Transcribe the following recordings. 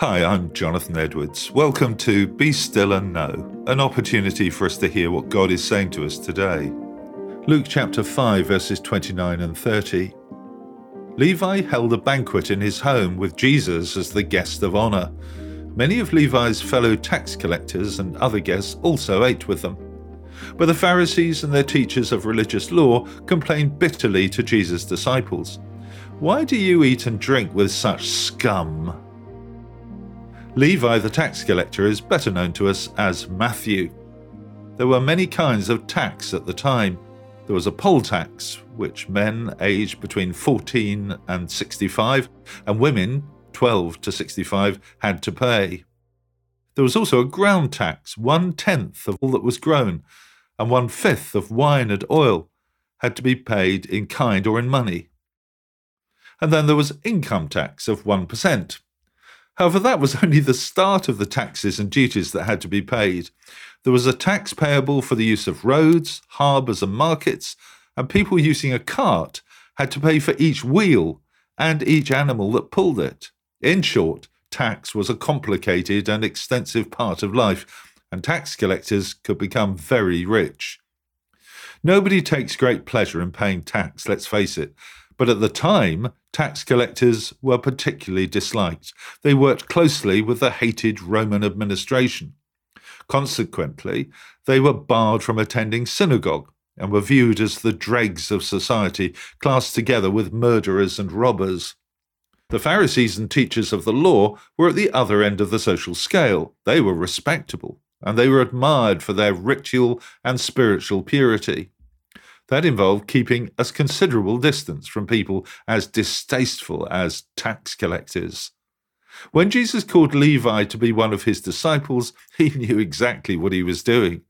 Hi, I'm Jonathan Edwards. Welcome to Be Still and Know, an opportunity for us to hear what God is saying to us today. Luke chapter 5, verses 29 and 30. Levi held a banquet in his home with Jesus as the guest of honor. Many of Levi's fellow tax collectors and other guests also ate with them. But the Pharisees and their teachers of religious law complained bitterly to Jesus' disciples. Why do you eat and drink with such scum? Levi the tax collector is better known to us as Matthew. There were many kinds of tax at the time. There was a poll tax, which men aged between 14 and 65, and women 12 to 65 had to pay. There was also a ground tax, one tenth of all that was grown, and one fifth of wine and oil had to be paid in kind or in money. And then there was income tax of 1%. However, that was only the start of the taxes and duties that had to be paid. There was a tax payable for the use of roads, harbours, and markets, and people using a cart had to pay for each wheel and each animal that pulled it. In short, tax was a complicated and extensive part of life, and tax collectors could become very rich. Nobody takes great pleasure in paying tax, let's face it, but at the time, tax collectors were particularly disliked. They worked closely with the hated Roman administration. Consequently, they were barred from attending synagogue and were viewed as the dregs of society, classed together with murderers and robbers. The Pharisees and teachers of the law were at the other end of the social scale. They were respectable, and they were admired for their ritual and spiritual purity. That involved keeping a considerable distance from people as distasteful as tax collectors. When Jesus called Levi to be one of his disciples, he knew exactly what he was doing.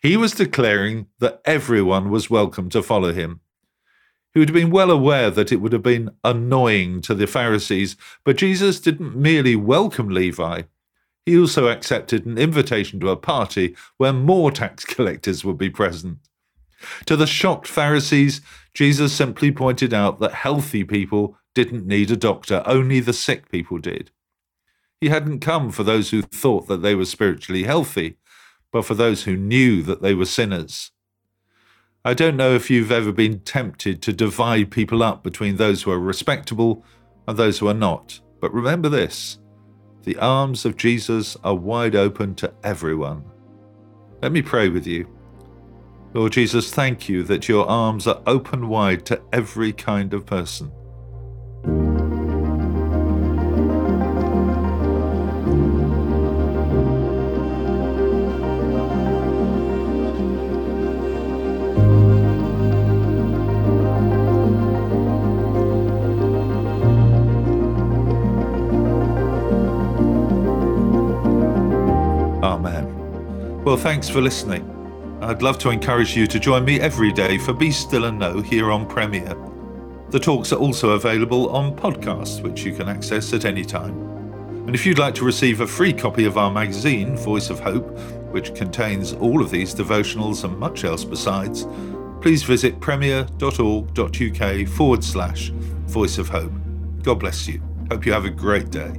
He was declaring that everyone was welcome to follow him. He would have been well aware that it would have been annoying to the Pharisees, but Jesus didn't merely welcome Levi. He also accepted an invitation to a party where more tax collectors would be present. To the shocked Pharisees, Jesus simply pointed out that healthy people didn't need a doctor, only the sick people did. He hadn't come for those who thought that they were spiritually healthy, but for those who knew that they were sinners. I don't know if you've ever been tempted to divide people up between those who are respectable and those who are not, but remember this the arms of Jesus are wide open to everyone. Let me pray with you. Lord Jesus, thank you that your arms are open wide to every kind of person. Amen. Well, thanks for listening. I'd love to encourage you to join me every day for Be Still and Know here on Premier. The talks are also available on podcasts, which you can access at any time. And if you'd like to receive a free copy of our magazine, Voice of Hope, which contains all of these devotionals and much else besides, please visit premier.org.uk forward slash Voice of Hope. God bless you. Hope you have a great day.